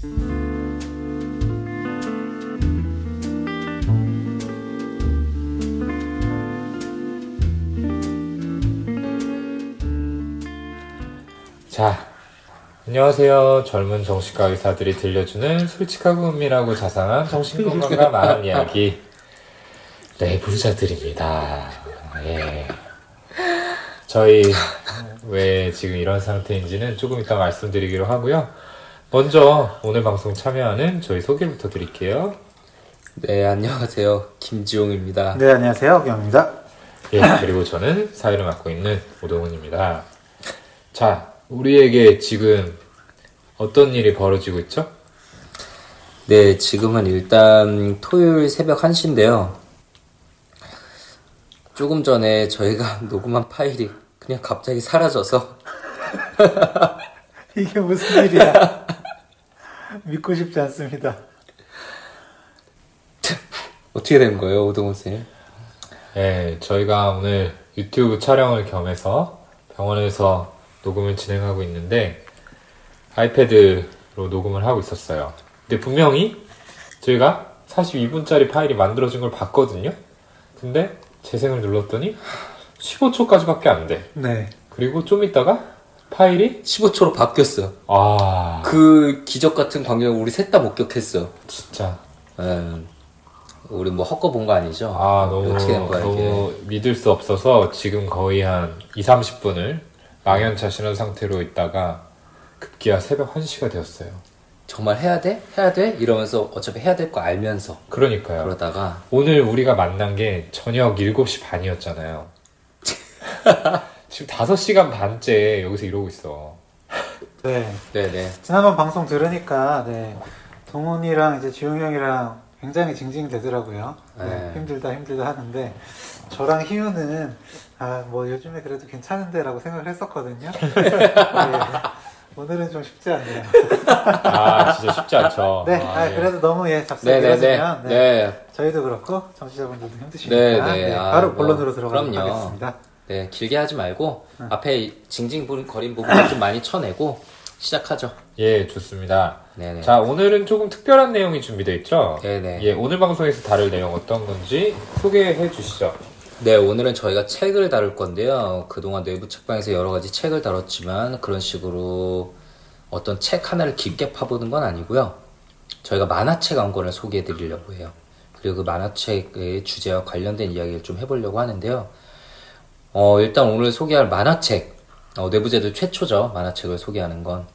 자, 안녕하세요. 젊은 정신과 의사들이 들려주는 솔직하고 은밀하고 자상한 정신건강과 마음 이야기 내부자들입니다. 예. 저희 왜 지금 이런 상태인지는 조금 이따 말씀드리기로 하고요. 먼저 오늘 방송 참여하는 저희 소개부터 드릴게요. 네, 안녕하세요. 김지용입니다. 네, 안녕하세요. 경입니다. 예, 그리고 저는 사회를 맡고 있는 오동훈입니다. 자, 우리에게 지금 어떤 일이 벌어지고 있죠? 네, 지금은 일단 토요일 새벽 1시인데요. 조금 전에 저희가 녹음한 파일이 그냥 갑자기 사라져서 이게 무슨 일이야? 믿고 싶지 않습니다. 어떻게 된 거예요, 오동훈 쌤? 예, 저희가 오늘 유튜브 촬영을 겸해서 병원에서 녹음을 진행하고 있는데 아이패드로 녹음을 하고 있었어요. 근데 분명히 저희가 42분짜리 파일이 만들어진 걸 봤거든요. 근데 재생을 눌렀더니 15초까지밖에 안 돼. 네. 그리고 좀 있다가 파일이 15초로 바뀌었어. 아그 기적 같은 광경을 우리 셋 다 목격했어. 진짜 음, 우리 뭐 헛거 본 거 아니죠? 아 너무 어떻게 된 거야, 너무 믿을 수 없어서 지금 거의 한 2, 30분을 망연자실한 상태로 있다가 급기야 새벽 1시가 되었어요. 정말 해야 돼? 해야 돼? 이러면서 어차피 해야 될 거 알면서 그러니까요. 그러다가 오늘 우리가 만난 게 저녁 7시 반이었잖아요. 지금 5시간 반째 여기서 이러고 있어. 네. 네네 지난번 방송 들으니까, 네. 동훈이랑 이제 지용 형이랑 굉장히 징징대더라고요. 네. 네. 힘들다, 힘들다 하는데, 저랑 희우는, 아, 뭐 요즘에 그래도 괜찮은데 라고 생각을 했었거든요. 네. 오늘은 좀 쉽지 않네요. 아, 진짜 쉽지 않죠. 네. 아, 아, 예. 그래도 너무 예, 이러시면, 네. 네. 저희도 그렇고, 정치자분들도 힘드시니까, 네, 네. 네, 아, 바로 뭐, 본론으로 들어가도록 그럼요. 하겠습니다. 네, 길게 하지 말고 응. 앞에 징징거린 부분을 좀 많이 쳐내고 시작하죠. 예, 좋습니다. 네네. 자, 오늘은 조금 특별한 내용이 준비되어 있죠? 네네. 예, 오늘 방송에서 다룰 내용 어떤 건지 소개해 주시죠. 네, 오늘은 저희가 책을 다룰 건데요. 그동안 내부 책방에서 여러 가지 책을 다뤘지만 그런 식으로 어떤 책 하나를 깊게 파보는 건 아니고요. 저희가 만화책 한 권을 소개해 드리려고 해요. 그리고 그 만화책의 주제와 관련된 이야기를 좀 해보려고 하는데요. 어, 일단 오늘 소개할 만화책, 어, 내부자들 최초죠. 만화책을 소개하는 건.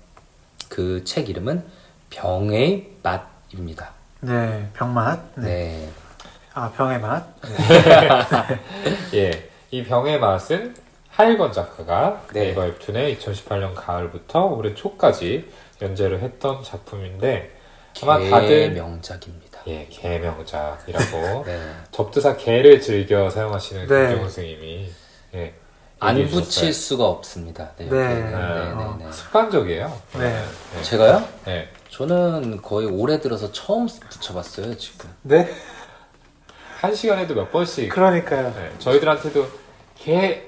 그 책 이름은 병의 맛입니다. 네, 병맛. 네. 네. 아, 병의 맛. 예, 이 병의 맛은 하일건 작가가 네. 네이버 웹툰에 2018년 가을부터 올해 초까지 연재를 했던 작품인데 아마 개 다들 명작입니다. 예, 개명작이라고 네. 접두사 개를 즐겨 사용하시는 네. 선생님이 예, 안 붙일. 수가 없습니다. 네. 네. 네, 네, 네, 네. 습관적이에요. 네. 네. 제가요? 네. 저는 거의 올해 들어서 처음 붙여봤어요, 지금. 네? 한 시간에도 몇 번씩 그러니까요. 네, 저희들한테도 개.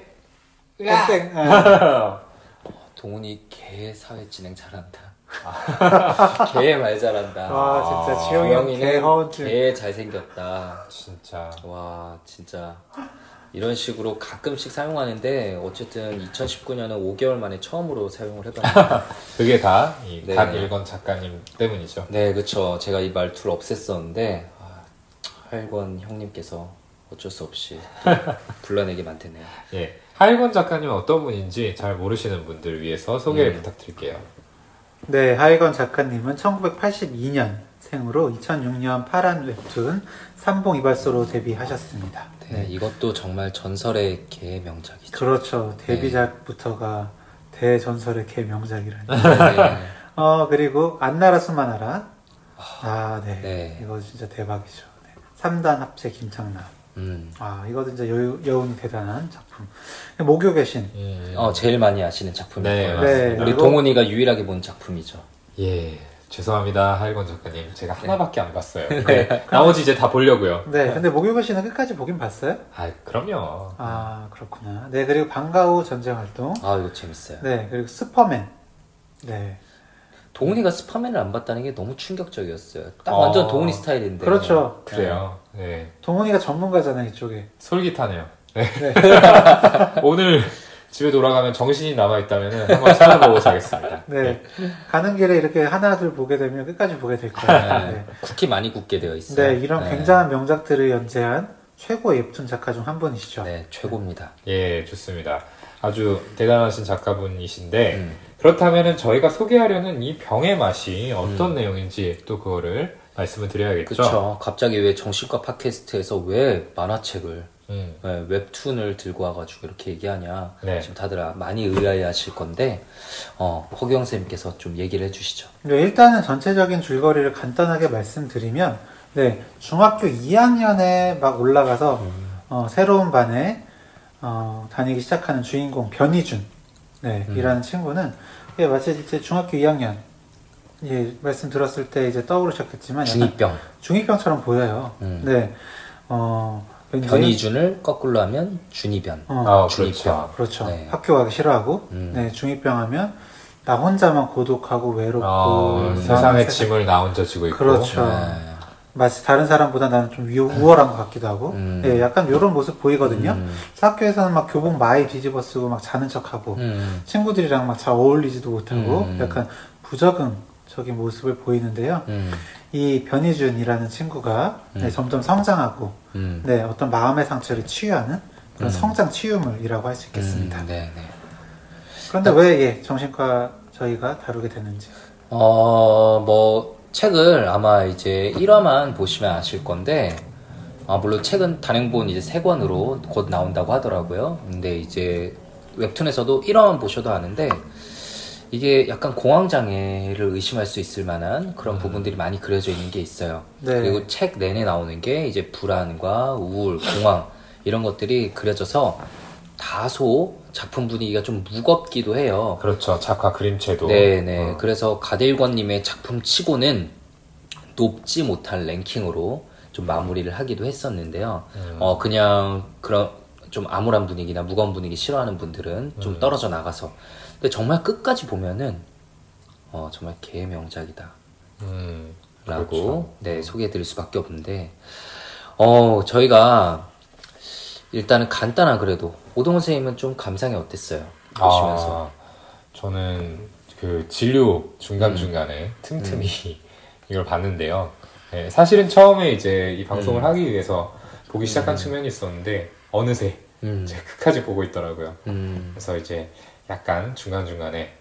아, 동훈이 개 사회 진행 잘한다. 개 말 잘한다. 와, 진짜 지영이 형 지영이는 개허언증. 개 잘생겼다. 진짜 와, 진짜. 이런 식으로 가끔씩 사용하는데, 어쨌든 2019년은 5개월 만에 처음으로 사용을 해봤는데. 그게 다이 네. 박일건 작가님 때문이죠. 네, 그쵸. 제가 이 말투를 없앴었는데, 아, 할권 형님께서 어쩔 수 없이 또 불러내게 만드네요. 예. 하일건 작가님은 어떤 분인지 잘 모르시는 분들 위해서 소개를 음. 부탁드릴게요. 네, 하이건 작가님은 1982년 생으로 2006년 파란 웹툰 삼봉 이발소로 데뷔하셨습니다. 네, 이것도 정말 전설의 개 명작이죠. 그렇죠. 데뷔작부터가 대전설의 개 명작이라니. 네. 어, 그리고 안나라 수만하라. 아, 네. 네. 이거 진짜 대박이죠. 네. 3단 합체 김창남. 음. 아, 이거 진짜 여, 여운이 대단한 작품. 목욕의 신. 음. 어, 제일 많이 아시는 작품일 네. 네. 우리 동훈이가 유일하게 본 작품이죠. 예. 죄송합니다, 하일건 작가님. 제가 하나밖에 안 봤어요. 네. 나머지 이제 다 보려고요. 네, 근데 목욕의 신은 끝까지 보긴 봤어요? 아, 그럼요. 아, 그렇구나. 네, 그리고 방과후 전쟁 활동. 아, 이거 재밌어요. 네, 그리고 슈퍼맨. 네. 동훈이가 스파맨을 안 봤다는 게 너무 충격적이었어요. 딱 어. 완전 동훈이 스타일인데. 그렇죠. 그래요. 네. 동훈이가 전문가잖아요 이쪽에. 솔깃하네요. 네. 오늘 집에 돌아가면 정신이 남아있다면 한번 찾아보고 자겠습니다. 네. 가는 길에 이렇게 하나둘 보게 되면 끝까지 보게 될 거예요. 네. 네. 국히 많이 굳게 되어 있어요. 네, 이런 굉장한 명작들을 연재한 최고 웹툰 작가 중 한 분이시죠. 네, 최고입니다. 예, 좋습니다. 아주 대단하신 작가분이신데, 음. 그렇다면 저희가 소개하려는 이 병의 맛이 어떤 음. 내용인지 또 그거를 말씀을 드려야겠죠. 그렇죠. 갑자기 왜 정신과 팟캐스트에서 왜 만화책을 음, 왜 웹툰을 들고 와가지고 이렇게 얘기하냐. 네. 지금 다들 아- 많이 의아해하실 건데 어, 허경 쌤께서 좀 얘기를 해주시죠. 네, 일단은 전체적인 줄거리를 간단하게 말씀드리면, 네, 중학교 2학년에 막 올라가서 어, 새로운 반에 어, 다니기 시작하는 주인공 변희준, 네, 음. 이라는 친구는 예, 마치 이제 중학교 2학년 예, 말씀 들었을 때 이제 떠오르셨겠지만 중이병 중이병처럼 보여요. 음. 네, 어, 변이준을 거꾸로 하면 준이변. 어, 아. 그렇죠. 그렇죠. 네. 학교 가기 싫어하고, 음. 네, 중이병 하면 나 혼자만 고독하고 외롭고 어, 음. 세상의 세상- 짐을 나 혼자 지고 있고. 그렇죠. 네. 마치 다른 사람보다 나는 좀 위- 우월한 것 같기도 하고, 음. 예, 약간 이런 모습 보이거든요. 음. 학교에서는 막 교복 많이 뒤집어 쓰고 막 자는 척하고, 음. 친구들이랑 막 잘 어울리지도 못하고, 음. 약간 부적응적인 모습을 보이는데요. 음. 이 변희준이라는 친구가 네, 음. 점점 성장하고, 음. 네, 어떤 마음의 상처를 치유하는 그런 음. 성장 치유물이라고 할 수 있겠습니다. 음, 네, 네. 그런데 왜 예, 정신과 저희가 다루게 되는지. 어, 뭐, 책을 아마 이제 1화만 보시면 아실 건데, 아, 물론 책은 단행본 이제 3권으로 곧 나온다고 하더라고요. 근데 이제 웹툰에서도 1화만 보셔도 아는데, 이게 약간 공황 장애를 의심할 수 있을 만한 그런 부분들이 많이 그려져 있는 게 있어요. 네. 그리고 책 내내 나오는 게 이제 불안과 우울, 공황, 이런 것들이 그려져서 다소 작품 분위기가 좀 무겁기도 해요. 그렇죠. 작화 그림체도. 네네. 어. 그래서 가딜권님의 작품 치고는 높지 못한 랭킹으로 좀 마무리를 하기도 했었는데요. 음. 어, 그냥 그런 좀 암울한 분위기나 무거운 분위기 싫어하는 분들은 좀 음. 떨어져 나가서. 근데 정말 끝까지 보면은, 어, 정말 개명작이다. 음, 라고, 그렇죠. 네, 소개해 드릴 수밖에 없는데, 어, 저희가 일단은 간단한 그래도, 오동훈 선생님은 좀 감상이 어땠어요? 보시면서. 아, 저는 그 진료 중간 음. 중간에 틈틈이 이걸 봤는데요. 네, 사실은 처음에 이제 이 방송을 음. 하기 위해서 보기 시작한 측면이 있었는데 어느새 음, 이제 끝까지 보고 있더라고요. 음, 그래서 이제 약간 중간 중간에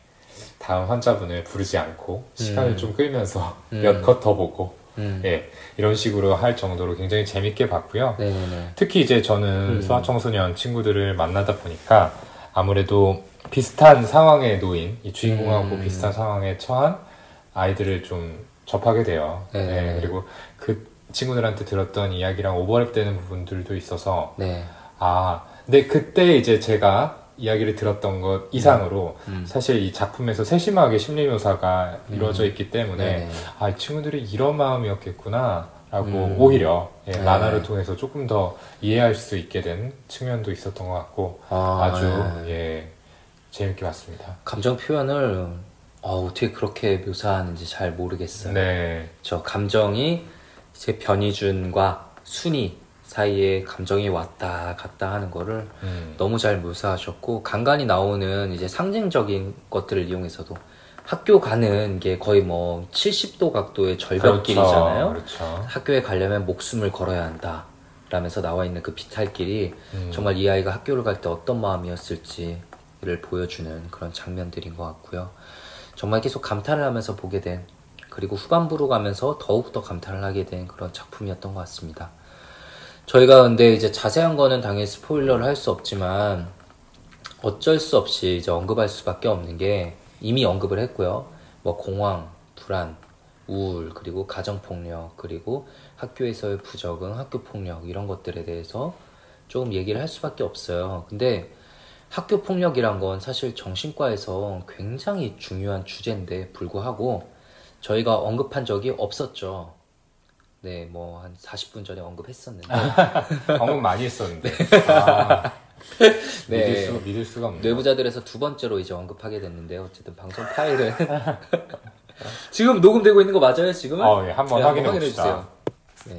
다음 환자분을 부르지 않고 시간을 음. 좀 끌면서 음. 몇컷 더 보고 음. 예 이런 식으로 할 정도로 굉장히 재밌게 봤고요. 네네네. 특히 이제 저는 음. 소아청소년 친구들을 만나다 보니까 아무래도 비슷한 상황에 놓인 이 주인공하고 음. 비슷한 상황에 처한 아이들을 좀 접하게 돼요. 네. 네, 그리고 그 친구들한테 들었던 이야기랑 오버랩되는 부분들도 있어서 네. 아 근데 그때 이제 제가 이야기를 들었던 것 이상으로 음. 사실 이 작품에서 세심하게 심리 묘사가 음. 이루어져 있기 때문에 네네. 아, 이 친구들이 이런 마음이었겠구나. 라고 음. 오히려 예, 네. 만화를 통해서 조금 더 이해할 수 있게 된 측면도 있었던 것 같고 아, 아, 주 네. 예, 재밌게 봤습니다. 감정 표현을 어, 어떻게 그렇게 묘사하는지 잘 모르겠어요. 네, 저 감정이 이제 변희준과 순이 사이에 감정이 왔다 갔다 하는 거를 음, 너무 잘 묘사하셨고 간간히 나오는 이제 상징적인 것들을 이용해서도 학교 가는 게 거의 뭐 70도 각도의 절벽길이잖아요. 그렇죠. 그렇죠. 학교에 가려면 목숨을 걸어야 한다. 라면서 나와 있는 그 비탈길이 음, 정말 이 아이가 학교를 갈 때 어떤 마음이었을지를 보여주는 그런 장면들인 것 같고요. 정말 계속 감탄을 하면서 보게 된 그리고 후반부로 가면서 더욱더 감탄을 하게 된 그런 작품이었던 것 같습니다. 저희가 근데 이제 자세한 거는 당연히 스포일러를 할 수 없지만 어쩔 수 없이 이제 언급할 수밖에 없는 게 이미 언급을 했고요. 뭐 공황, 불안, 우울, 그리고 가정폭력, 그리고 학교에서의 부적응, 학교폭력 이런 것들에 대해서 조금 얘기를 할 수밖에 없어요. 근데 학교폭력이란 건 사실 정신과에서 굉장히 중요한 주제인데 불구하고 저희가 언급한 적이 없었죠. 네, 뭐 한 40분 전에 언급했었는데 방금 많이 했었는데 아, 네. 믿을, 수, 믿을 수가 없네요. 뇌부자들에서 두 번째로 이제 언급하게 됐는데 어쨌든 방송 파일은 지금 녹음되고 있는 거 맞아요, 지금은? 어, 예, 한번 네, 확인해 확인해. 주세요. 네.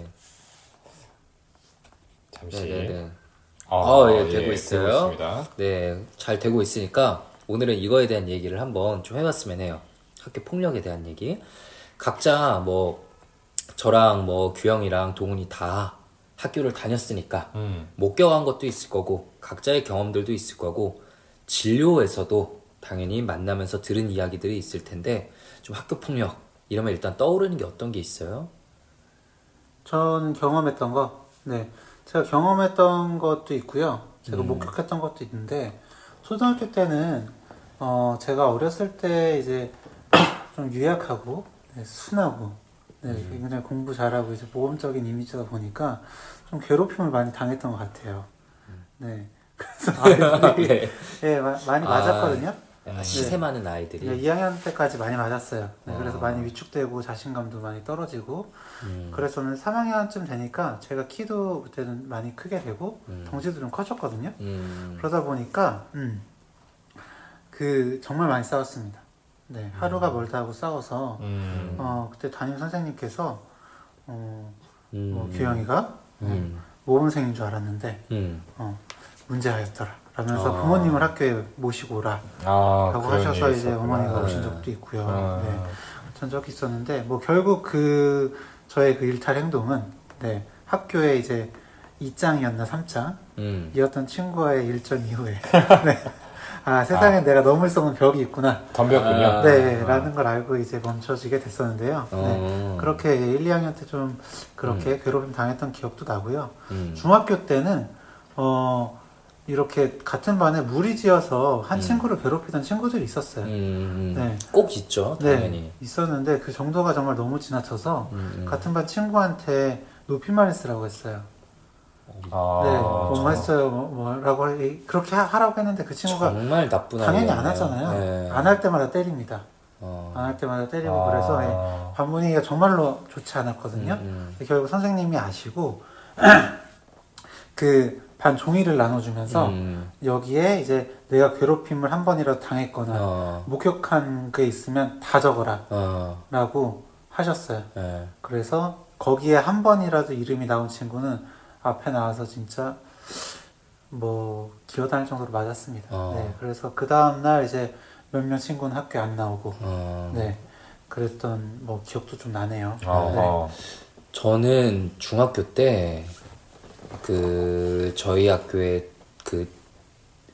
잠시. 네, 네, 네. 어, 어, 예, 되고 있어요. 되고. 네, 잘 되고 있으니까 오늘은 이거에 대한 얘기를 한번 좀 해봤으면 해요. 학교 폭력에 대한 얘기. 각자 뭐 저랑 뭐 규영이랑 동훈이 다 학교를 다녔으니까 음. 목격한 것도 있을 거고 각자의 경험들도 있을 거고 진료에서도 당연히 만나면서 들은 이야기들이 있을 텐데 좀 학교 폭력 이러면 일단 떠오르는 게 어떤 게 있어요? 저는 경험했던 거, 네. 제가 경험했던 것도 있고요. 제가 음. 목격했던 것도 있는데, 초등학교 때는, 어, 제가 어렸을 때 이제 좀 유약하고, 네, 순하고, 네, 음. 굉장히 공부 잘하고 이제 모범적인 이미지다 보니까 좀 괴롭힘을 많이 당했던 것 같아요. 네. 그래서 아이들이, 네. 예, 마- 많이 아, 맞았거든요. 약간 시세 많은 아이들이 네, 2학년 때까지 많이 맞았어요. 네, 그래서 아. 많이 위축되고 자신감도 많이 떨어지고 음, 그래서는 3학년쯤 되니까 제가 키도 그때는 많이 크게 되고 음. 덩치도 좀 커졌거든요. 음, 그러다 보니까 음, 그 정말 많이 싸웠습니다. 네, 하루가 멀다 하고 싸워서 음. 어, 그때 담임 선생님께서 어, 음, 뭐 규영이가 음, 모범생인 줄 알았는데 음, 어, 문제아였더라. 라면서 아. 부모님을 학교에 모시고 오라. 아, 라고 하셔서 이제. 어머니가 네. 오신 적도 있고요. 아. 네. 그런 적이 있었는데 뭐 결국 그 저의 그 일탈 행동은 네 학교에 이제 2장이었나 3장이었던 음. 친구와의 일전 이후에 네. 아 세상에 내가 넘을 수 없는 벽이 있구나 덤볐군요. 아. 네 라는 걸 알고 이제 멈춰지게 됐었는데요 네. 어. 그렇게 1, 2학년 때 좀 그렇게 괴롭힘 당했던 기억도 나고요 음. 중학교 때는 어 이렇게 같은 반에 무리지어서 한 음. 친구를 괴롭히던 친구들이 있었어요 음, 네. 꼭 있죠, 당연히. 네, 있었는데 그 정도가 정말 너무 지나쳐서 음, 음. 같은 반 친구한테 높임말을 쓰라고 했어요. 아, 네, 뭐뭐 했어요, 뭐, 뭐라고 해- 그렇게 하- 하라고 했는데 그 친구가 정말 나쁜 당연히 안 아이였네요. 하잖아요. 네. 안할 때마다 때립니다. 어. 안할 때마다 때리고 아. 그래서 예, 반 분위기가 정말로 좋지 않았거든요. 음, 근데 결국 선생님이 아시고 그 반 종이를 나눠주면서 음. 여기에 이제 내가 괴롭힘을 한 번이라도 당했거나 어, 목격한 게 있으면 다 적어라 어, 라고 하셨어요. 예. 그래서 거기에 한 번이라도 이름이 나온 친구는 앞에 나와서 진짜 뭐 기어다닐 정도로 맞았습니다. 어. 네, 그래서 그 다음 날 이제 몇명 친구는 학교에 안 나오고 어. 네 그랬던 뭐 기억도 좀 나네요. 아, 네. 어. 저는 중학교 때 그 저희 학교에 그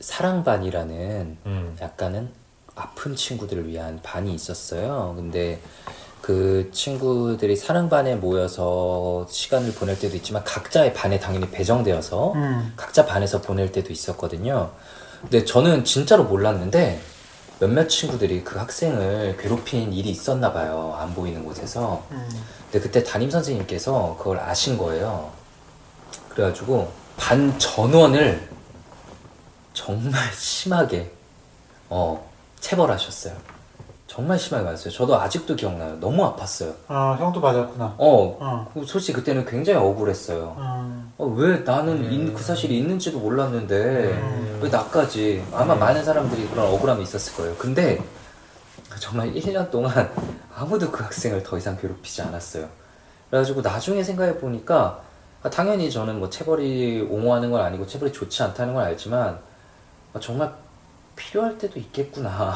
사랑반이라는 음. 약간은 아픈 친구들을 위한 반이 있었어요. 근데 그 친구들이 사랑 반에 모여서 시간을 보낼 때도 있지만 각자의 반에 당연히 배정되어서 음, 각자 반에서 보낼 때도 있었거든요. 근데 저는 진짜로 몰랐는데 몇몇 친구들이 그 학생을 괴롭힌 일이 있었나 봐요. 안 보이는 곳에서. 음, 근데 그때 담임 선생님께서 그걸 아신 거예요. 그래가지고 반 전원을 정말 심하게 어 체벌하셨어요. 정말 심하게 맞았어요. 저도 아직도 기억나요. 너무 아팠어요. 아 형도 맞았구나. 어, 어, 그 솔직히 그때는 굉장히 억울했어요. 음, 어, 왜 나는 음. 인- 그 사실이 있는지도 몰랐는데 음. 왜 나까지 아마 많은 사람들이 그런 억울함이 있었을 거예요. 근데 정말 1년 동안 아무도 그 학생을 더 이상 괴롭히지 않았어요. 그래가지고 나중에 생각해 보니까 아, 당연히 저는 뭐 체벌이 옹호하는 건 아니고 체벌이 좋지 않다는 건 알지만 아, 정말 필요할 때도 있겠구나.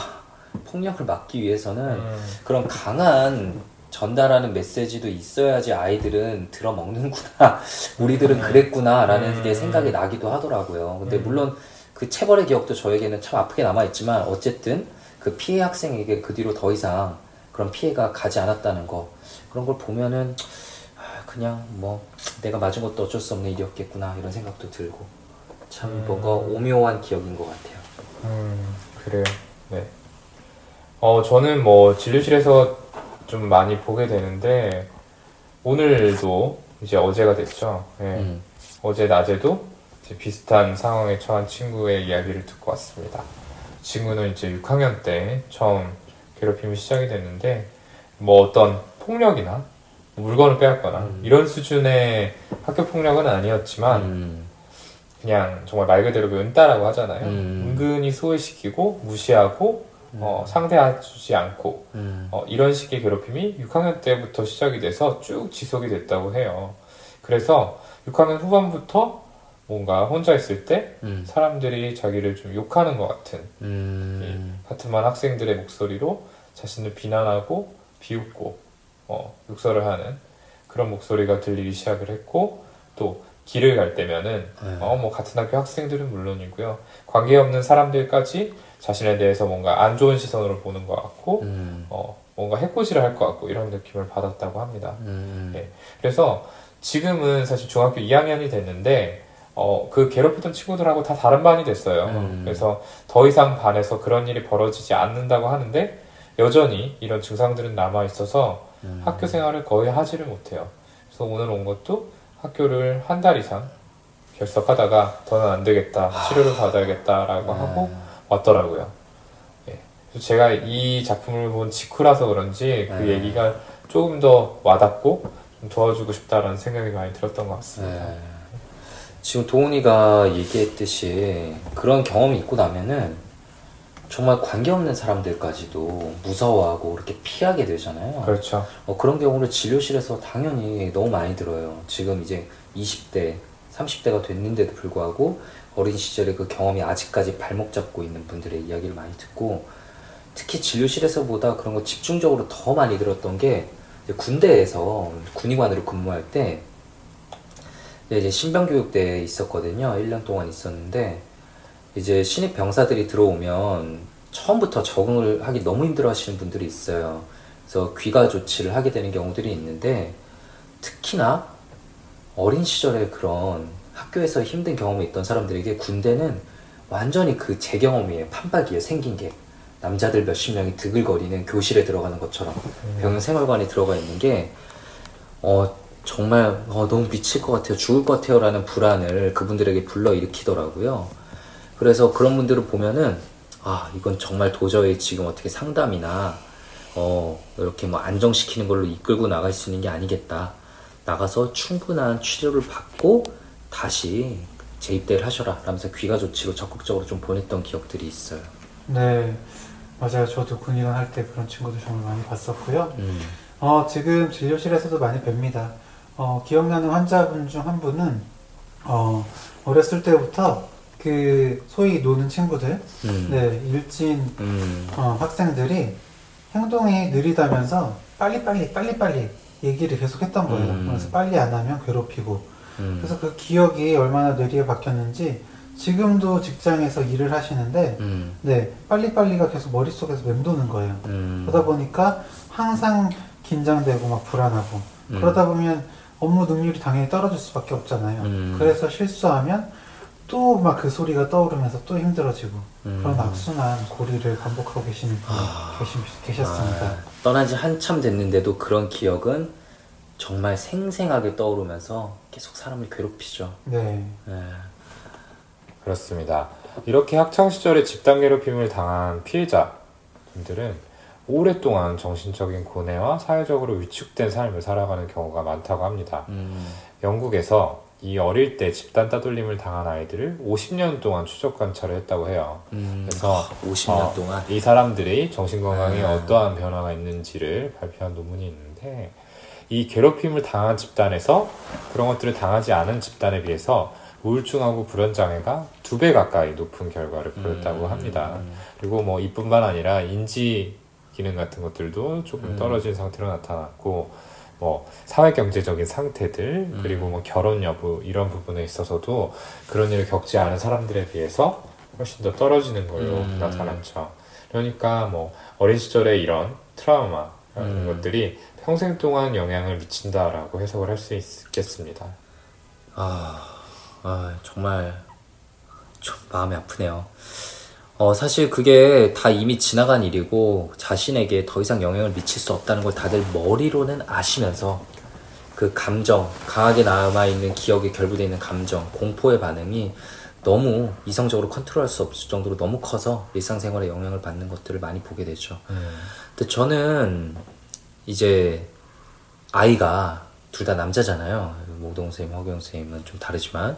폭력을 막기 위해서는 음. 그런 강한 전달하는 메시지도 있어야지 아이들은 들어먹는구나. 우리들은 그랬구나라는 음. 게 생각이 나기도 하더라고요. 근데 음. 물론 그 체벌의 기억도 저에게는 참 아프게 남아있지만 어쨌든 그 피해 학생에게 그 뒤로 더 이상 그런 피해가 가지 않았다는 거 그런 걸 보면은 아, 그냥 뭐 내가 맞은 것도 어쩔 수 없는 일이었겠구나 이런 생각도 들고 참 음. 뭔가 오묘한 기억인 것 같아요. 음, 그래요. 네. 어, 저는 뭐 진료실에서 좀 많이 보게 되는데 오늘도 이제 어제가 됐죠. 예. 음. 어제 낮에도 이제 비슷한 상황에 처한 친구의 이야기를 듣고 왔습니다. 친구는 이제 6학년 때 처음 괴롭힘이 시작이 됐는데 뭐 어떤 폭력이나 물건을 빼앗거나 음. 이런 수준의 학교 폭력은 아니었지만 음. 그냥 정말 말 그대로 그 은따라고 하잖아요. 음. 은근히 소외시키고 무시하고 어, 상대하지 않고 음. 어, 이런 식의 괴롭힘이 6학년 때부터 시작이 돼서 쭉 지속이 됐다고 해요. 그래서 6학년 후반부터 뭔가 혼자 있을 때 음. 사람들이 자기를 좀 욕하는 것 같은 음. 같은 반 학생들의 목소리로 자신을 비난하고 비웃고 어, 욕설을 하는 그런 목소리가 들리기 시작을 했고 또 길을 갈 때면은 네. 어, 뭐 같은 학교 학생들은 물론이고요 관계 없는 사람들까지 자신에 대해서 뭔가 안 좋은 시선으로 보는 것 같고 음. 어, 뭔가 해코지를 할 것 같고 이런 느낌을 받았다고 합니다. 음. 네. 그래서 지금은 사실 중학교 2학년이 됐는데 어, 그 괴롭히던 친구들하고 다 다른 반이 됐어요. 음. 그래서 더 이상 반에서 그런 일이 벌어지지 않는다고 하는데 여전히 이런 증상들은 남아 있어서 음. 학교 생활을 거의 하지를 못해요. 그래서 오늘 온 것도 학교를 한 달 이상 결석하다가 더는 안 되겠다, 치료를 받아야겠다라고 네. 하고 왔더라고요. 예. 그래서 제가 이 작품을 본 직후라서 그런지 그 네. 얘기가 조금 더 와닿고 좀 도와주고 싶다라는 생각이 많이 들었던 것 같습니다. 네. 지금 도훈이가 얘기했듯이 그런 경험이 있고 나면은 정말 관계없는 사람들까지도 무서워하고 그렇게 피하게 되잖아요. 그렇죠. 어, 그런 경우를 진료실에서 당연히 너무 많이 들어요. 지금 이제 20대, 30대가 됐는데도 불구하고 어린 시절에 그 경험이 아직까지 발목 잡고 있는 분들의 이야기를 많이 듣고 특히 진료실에서보다 그런 거 집중적으로 더 많이 들었던 게 군대에서 군의관으로 근무할 때 이제 신병교육대에 있었거든요. 1년 동안 있었는데 이제 신입 병사들이 들어오면 처음부터 적응을 하기 너무 힘들어 하시는 분들이 있어요. 그래서 귀가 조치를 하게 되는 경우들이 있는데 특히나 어린 시절에 그런 학교에서 힘든 경험이 있던 사람들에게 군대는 완전히 그 제 경험이에요. 판박이에요. 생긴 게. 남자들 몇십 명이 드글거리는 교실에 들어가는 것처럼 병영 생활관에 들어가 있는 게 어, 정말 어, 너무 미칠 것 같아요. 죽을 것 같아요. 라는 불안을 그분들에게 불러일으키더라고요. 그래서 그런 분들을 보면은 아, 이건 정말 도저히 지금 어떻게 상담이나 어, 이렇게 뭐 안정시키는 걸로 이끌고 나갈 수 있는 게 아니겠다. 나가서 충분한 치료를 받고 다시 재입대를 하셔라. 라면서 귀가 조치로 적극적으로 좀 보냈던 기억들이 있어요. 네, 맞아요. 저도 군의관 할때 그런 친구들 정말 많이 봤었고요. 음, 어, 지금 진료실에서도 많이 뵙니다. 어, 기억나는 환자분 중 한 분은 어, 어렸을 때부터 그 소위 노는 친구들, 음, 네, 일진 음, 어, 학생들이 행동이 느리다면서 빨리빨리 빨리빨리 얘기를 계속 했던 거예요. 음. 그래서 빨리 안 하면 괴롭히고. 음, 그래서 그 기억이 얼마나 뇌리에 박혔는지 지금도 직장에서 일을 하시는데 음, 네, 빨리빨리가 계속 머릿속에서 맴도는 거예요. 음, 그러다 보니까 항상 긴장되고 막 불안하고 음. 그러다 보면 업무 능률이 당연히 떨어질 수밖에 없잖아요. 음. 그래서 실수하면 또 막 그 소리가 떠오르면서 또 힘들어지고 음. 그런 악순환 고리를 반복하고 계시는 분이 계시, 계셨습니다. 아, 떠난 지 한참 됐는데도 그런 기억은 정말 생생하게 떠오르면서 계속 사람을 괴롭히죠. 네. 네. 그렇습니다. 이렇게 학창 시절에 집단 괴롭힘을 당한 피해자분들은 오랫동안 정신적인 고뇌와 사회적으로 위축된 삶을 살아가는 경우가 많다고 합니다. 음, 영국에서 이 어릴 때 집단 따돌림을 당한 아이들을 50년 동안 추적 관찰을 했다고 해요. 음, 그래서 50년 어, 동안. 이 사람들이 정신 건강에 아. 어떠한 변화가 있는지를 발표한 논문이 있는데 이 괴롭힘을 당한 집단에서 그런 것들을 당하지 않은 집단에 비해서 우울증하고 불안 장애가 두 배 가까이 높은 결과를 보였다고 음, 합니다. 그리고 뭐 이뿐만 아니라 인지 기능 같은 것들도 조금 음. 떨어진 상태로 나타났고 뭐 사회 경제적인 상태들 음. 그리고 뭐 결혼 여부 이런 부분에 있어서도 그런 일을 겪지 않은 사람들에 비해서 훨씬 더 떨어지는 걸로 음. 나타났죠. 그러니까 뭐 어린 시절에 이런 트라우마 음. 것들이 평생 동안 영향을 미친다라고 해석을 할 수 있겠습니다. 아, 아, 정말 좀 마음이 아프네요. 어, 사실 그게 다 이미 지나간 일이고 자신에게 더 이상 영향을 미칠 수 없다는 걸 다들 머리로는 아시면서 그 감정, 강하게 남아있는 기억에 결부되어 있는 감정, 공포의 반응이 너무 이성적으로 컨트롤할 수 없을 정도로 너무 커서 일상생활에 영향을 받는 것들을 많이 보게 되죠. 근데 저는 이제 아이가 둘 다 남자잖아요. 모동 선생님, 허경 선생님은 좀 다르지만.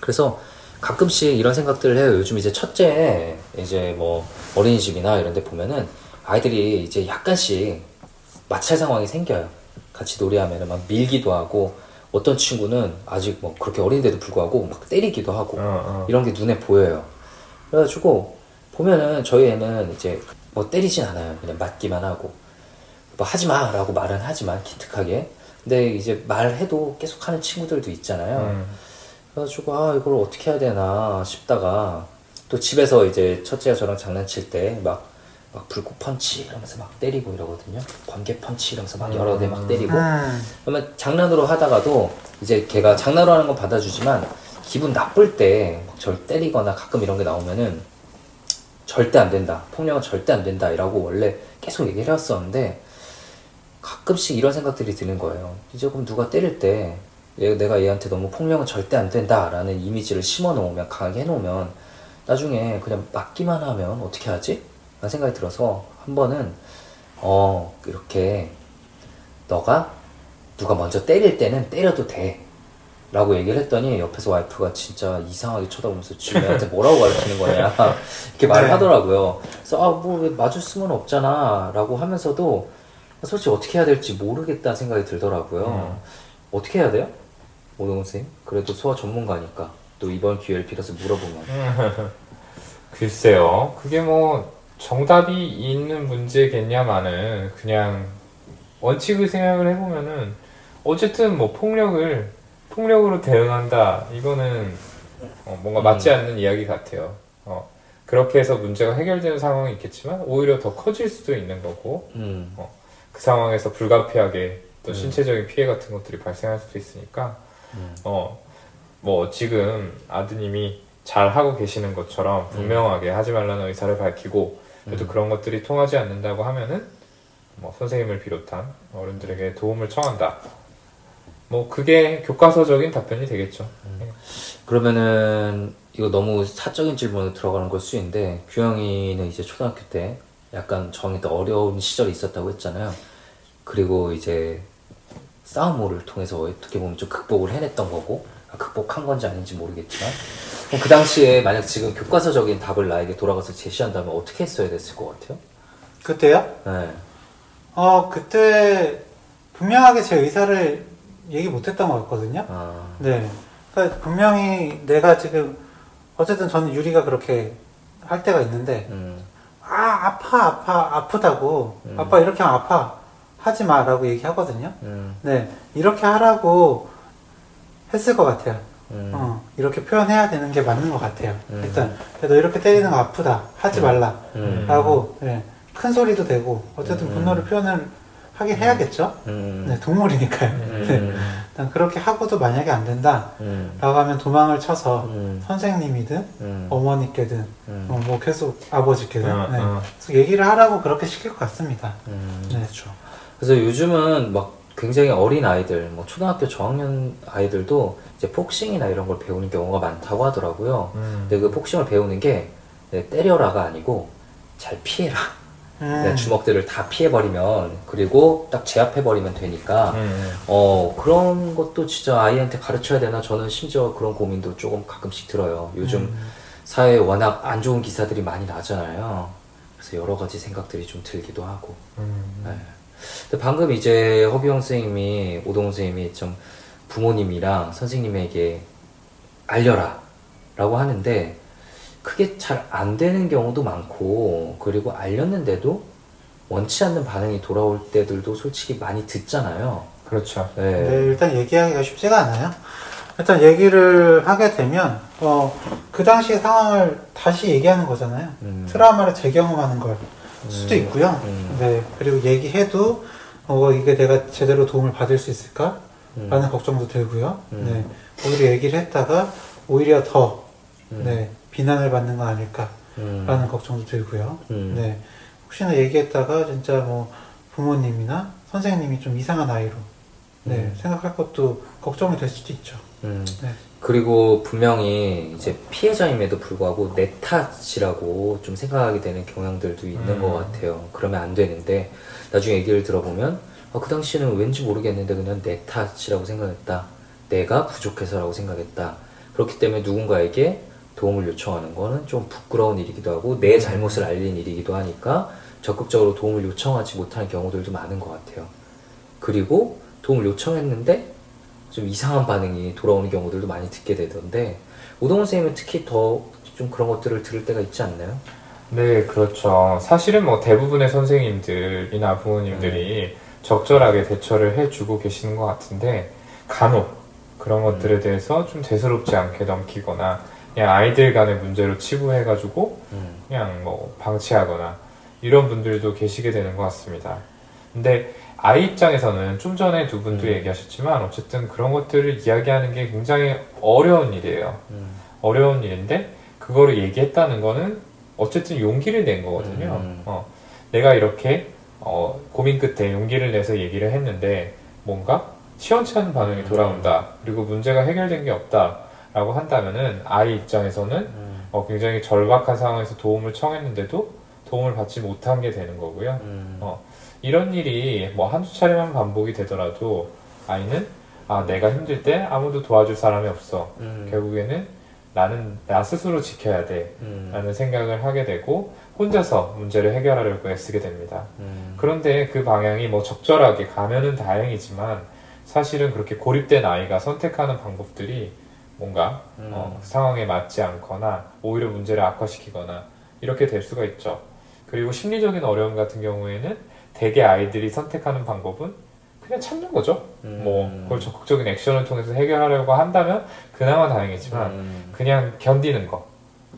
그래서 가끔씩 이런 생각들을 해요. 요즘 이제 첫째 이제 뭐 어린이집이나 이런 데 보면은 아이들이 이제 약간씩 마찰 상황이 생겨요. 같이 놀이하면은 막 밀기도 하고 어떤 친구는 아직 뭐 그렇게 어린데도 불구하고 막 때리기도 하고 어, 어. 이런 게 눈에 보여요. 그래가지고 보면은 저희 애는 이제 뭐 때리진 않아요. 그냥 맞기만 하고 뭐 하지 마라고 말은 하지만 기특하게. 근데 이제 말해도 계속 하는 친구들도 있잖아요. 음. 그래가지고 아 이걸 어떻게 해야 되나 싶다가 또 집에서 이제 첫째가 저랑 장난칠 때 막 막 불꽃 펀치 이러면서 막 때리고 이러거든요. 번개 펀치 이러면서 막 여러 대 막 때리고 음. 그러면 장난으로 하다가도 이제 걔가 장난으로 하는 건 받아주지만 기분 나쁠 때막절 때리거나 가끔 이런 게 나오면은 절대 안 된다. 폭력은 절대 안 된다. 이라고 원래 계속 얘기를 해왔었는데 가끔씩 이런 생각들이 드는 거예요. 이제 그럼 누가 때릴 때 얘- 내가 얘한테 너무 폭력은 절대 안 된다 라는 이미지를 심어 놓으면 강하게 해놓으면 나중에 그냥 맞기만 하면 어떻게 하지? 생각이 들어서 한 번은 어 이렇게 너가 누가 먼저 때릴 때는 때려도 돼. 라고 얘기를 했더니 옆에서 와이프가 진짜 이상하게 쳐다보면서 지금 애한테 뭐라고 가르치는 거냐 이렇게 말을 네. 하더라고요. 그래서 아뭐 맞을 수는 없잖아 라고 하면서도 솔직히 어떻게 해야 될지 모르겠다는 생각이 들더라고요. 음. 어떻게 해야 돼요? 오동훈 선생님? 그래도 소아 전문가니까 또 이번 기회를 빌어서 물어보면 글쎄요. 그게 뭐 정답이 있는 문제겠냐마는 그냥 원칙을 생각을 해보면은 어쨌든 뭐 폭력을 폭력으로 대응한다. 이거는 어, 뭔가 맞지 않는 이야기 같아요. 어, 그렇게 해서 문제가 해결되는 상황이 있겠지만 오히려 더 커질 수도 있는 거고 음, 그 상황에서 불가피하게 또 음. 신체적인 피해 같은 것들이 발생할 수도 있으니까 음. 어뭐 지금 아드님이 잘 하고 계시는 것처럼 분명하게 하지 말라는 의사를 밝히고 그래도 음. 그런 것들이 통하지 않는다고 하면은 뭐 선생님을 비롯한 어른들에게 도움을 청한다. 뭐 그게 교과서적인 답변이 되겠죠. 그러면은 이거 너무 사적인 질문으로 들어가는 걸수 있는데 규영이는 이제 초등학교 때 약간 정했던 어려운 시절이 있었다고 했잖아요. 그리고 이제 싸움을 통해서 어떻게 보면 좀 극복을 해냈던 거고 아, 극복한 건지 아닌지 모르겠지만 그 당시에 만약 지금 교과서적인 답을 나에게 돌아가서 제시한다면 어떻게 했어야 됐을 것 같아요? 그때요? 네. 어, 그때 분명하게 제 의사를 얘기 못했던 것 같거든요. 아, 네. 그러니까 분명히 내가 지금 어쨌든 저는 유리가 그렇게 할 때가 있는데 음, 아 아파 아파 아프다고 음. 아빠 이렇게 하면 아파 하지 마라고 얘기하거든요. 음, 네 이렇게 하라고 했을 것 같아요. 음, 어, 이렇게 표현해야 되는 게 맞는 것 같아요. 음. 일단 너 이렇게 때리는 거 아프다 하지 말라 음, 라고 네. 큰 소리도 되고 어쨌든 음. 분노를 표현을 하긴 해야겠죠. 음, 네, 동물이니까요. 음. 네. 음, 일단 그렇게 하고도 만약에 안 된다 음, 라고 하면 도망을 쳐서 음, 선생님이든 음, 어머니께든 음. 어, 뭐 계속 아버지께든 어, 네. 어. 그래서 얘기를 하라고 그렇게 시킬 것 같습니다. 음. 네. 그래서 요즘은 막 굉장히 어린 아이들, 뭐 초등학교 저학년 아이들도 이제 복싱이나 이런 걸 배우는 경우가 많다고 하더라고요. 음. 근데 그 복싱을 배우는 게 네, 때려라가 아니고 잘 피해라. 음. 네, 주먹들을 다 피해버리면 그리고 딱 제압해버리면 되니까 음. 어 그런 것도 진짜 아이한테 가르쳐야 되나 저는 심지어 그런 고민도 조금 가끔씩 들어요. 요즘 음. 사회에 워낙 안 좋은 기사들이 많이 나잖아요. 그래서 여러 가지 생각들이 좀 들기도 하고. 음. 네. 근데 방금 이제 허비영 선생님이 오동훈 선생님이 좀 부모님이랑 선생님에게 알려라 라고 하는데 그게 잘 안 되는 경우도 많고 그리고 알렸는데도 원치 않는 반응이 돌아올 때들도 솔직히 많이 듣잖아요. 그렇죠. 네. 네, 일단 얘기하기가 쉽지가 않아요. 일단 얘기를 하게 되면 어, 그 당시 상황을 다시 얘기하는 거잖아요. 음. 트라우마를 재경험하는 걸 수도 음. 있고요. 음. 네, 그리고 얘기해도 어, 이게 내가 제대로 도움을 받을 수 있을까? 음. 라는 걱정도 들고요. 음. 네, 오히려 얘기를 했다가 오히려 더 음. 네, 비난을 받는 거 아닐까? 음. 라는 걱정도 들고요. 음. 네, 혹시나 얘기했다가 진짜 뭐 부모님이나 선생님이 좀 이상한 아이로 네, 음. 생각할 것도 걱정이 될 수도 있죠. 음. 네. 그리고 분명히 이제 피해자임에도 불구하고 내 탓이라고 좀 생각하게 되는 경향들도 있는 음. 것 같아요. 그러면 안 되는데 나중에 얘기를 들어보면 아, 그 당시에는 왠지 모르겠는데 그냥 내 탓이라고 생각했다. 내가 부족해서라고 생각했다. 그렇기 때문에 누군가에게 도움을 요청하는 거는 좀 부끄러운 일이기도 하고 내 잘못을 알린 일이기도 하니까 적극적으로 도움을 요청하지 못하는 경우들도 많은 것 같아요. 그리고 도움을 요청했는데 좀 이상한 반응이 돌아오는 경우들도 많이 듣게 되던데 오동훈 선생님은 특히 더 좀 그런 것들을 들을 때가 있지 않나요? 네, 그렇죠. 사실은 뭐 대부분의 선생님들이나 부모님들이 적절하게 대처를 해주고 계시는 것 같은데 간혹 그런 것들에 대해서 좀 대수롭지 않게 넘기거나 그냥 아이들 간의 문제로 치부해가지고 음, 그냥 뭐 방치하거나 이런 분들도 계시게 되는 것 같습니다. 근데 아이 입장에서는 좀 전에 두 분도 음. 얘기하셨지만 어쨌든 그런 것들을 이야기하는 게 굉장히 어려운 일이에요. 음, 어려운 일인데 그거를 얘기했다는 거는 어쨌든 용기를 낸 거거든요. 음. 어, 내가 이렇게 어, 고민 끝에 용기를 내서 얘기를 했는데 뭔가 시원치 않은 반응이 음. 돌아온다. 그리고 문제가 해결된 게 없다라고 한다면은 아이 입장에서는 음, 어, 굉장히 절박한 상황에서 도움을 청했는데도 도움을 받지 못한 게 되는 거고요. 음, 어, 이런 일이 뭐 한두 차례만 반복이 되더라도 아이는 아, 내가 힘들 때 아무도 도와줄 사람이 없어. 음, 결국에는 나는 나 스스로 지켜야 돼. 음, 라는 생각을 하게 되고 혼자서 문제를 해결하려고 애쓰게 됩니다. 음, 그런데 그 방향이 뭐 적절하게 가면은 다행이지만 사실은 그렇게 고립된 아이가 선택하는 방법들이 뭔가 음. 어, 그 상황에 맞지 않거나 오히려 문제를 악화시키거나 이렇게 될 수가 있죠. 그리고 심리적인 어려움 같은 경우에는 대개 아이들이 선택하는 방법은 그냥 참는 거죠. 음. 뭐 그걸 적극적인 액션을 통해서 해결하려고 한다면 그나마 다행이지만 음, 그냥 견디는 거.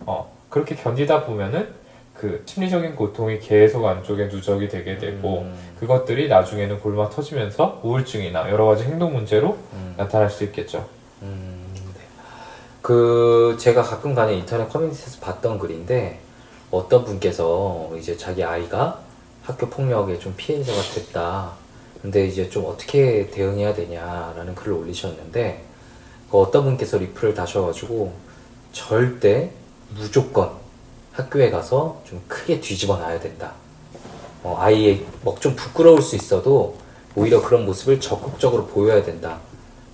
어, 그렇게 견디다 보면은 그 심리적인 고통이 계속 안쪽에 누적이 되게 되고 음, 그것들이 나중에는 골마 터지면서 우울증이나 여러 가지 행동 문제로 음. 나타날 수 있겠죠. 음, 네. 그 제가 가끔 가는 인터넷 커뮤니티에서 봤던 글인데 어떤 분께서 이제 자기 아이가 학교 폭력에 좀 피해자가 됐다. 근데 이제 좀 어떻게 대응해야 되냐라는 글을 올리셨는데 그 어떤 분께서 리플을 다셔가지고 절대 무조건 학교에 가서 좀 크게 뒤집어 놔야 된다. 어, 아이의 뭐 좀 부끄러울 수 있어도 오히려 그런 모습을 적극적으로 보여야 된다.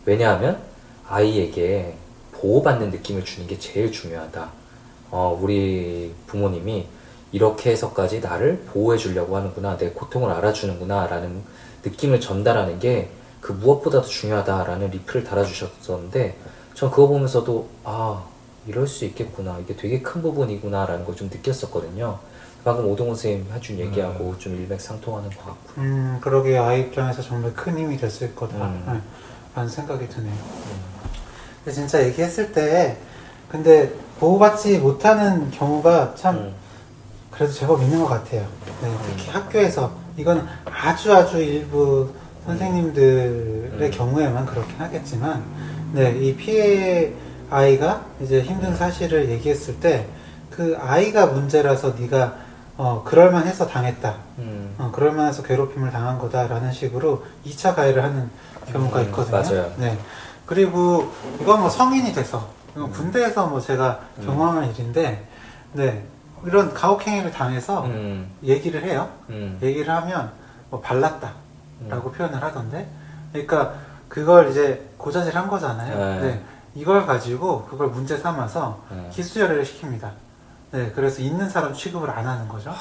왜냐하면 아이에게 보호받는 느낌을 주는 게 제일 중요하다. 어, 우리 부모님이 이렇게 해서까지 나를 보호해 주려고 하는구나, 내 고통을 알아주는구나, 라는 느낌을 전달하는 게 그 무엇보다도 중요하다라는 리플을 달아주셨었는데, 전 그거 보면서도, 아, 이럴 수 있겠구나. 이게 되게 큰 부분이구나, 라는 걸 좀 느꼈었거든요. 방금 오동훈 선생님 해준 얘기하고 좀 일맥상통하는 것 같고. 음, 그러게 아이 입장에서 정말 큰 힘이 됐을 거다. 음. 네, 라는 생각이 드네요. 근데 진짜 얘기했을 때, 근데 보호받지 못하는 경우가 참 음, 그래도 제법 있는 것 같아요. 네, 특히 학교에서 이건 아주 아주 일부 선생님들의 음. 경우에만 그렇긴 하겠지만, 네, 이 피해 아이가 이제 힘든 사실을 얘기했을 때 그 아이가 문제라서 네가 어 그럴만해서 당했다. 음, 어, 그럴만해서 괴롭힘을 당한 거다라는 식으로 2차 가해를 하는 경우가 음, 있거든요. 맞아요. 네. 그리고 이건 뭐 성인이 돼서 이건 군대에서 뭐 제가 음. 경험한 일인데, 네 이런 가혹행위를 당해서 음, 얘기를 해요. 음, 얘기를 하면 뭐 발랐다라고 표현을 하던데, 그러니까 그걸 이제 고자질 한 거잖아요. 네. 네. 이걸 가지고 그걸 문제 삼아서 네. 기수열애를 시킵니다. 네, 그래서 있는 사람 취급을 안 하는 거죠.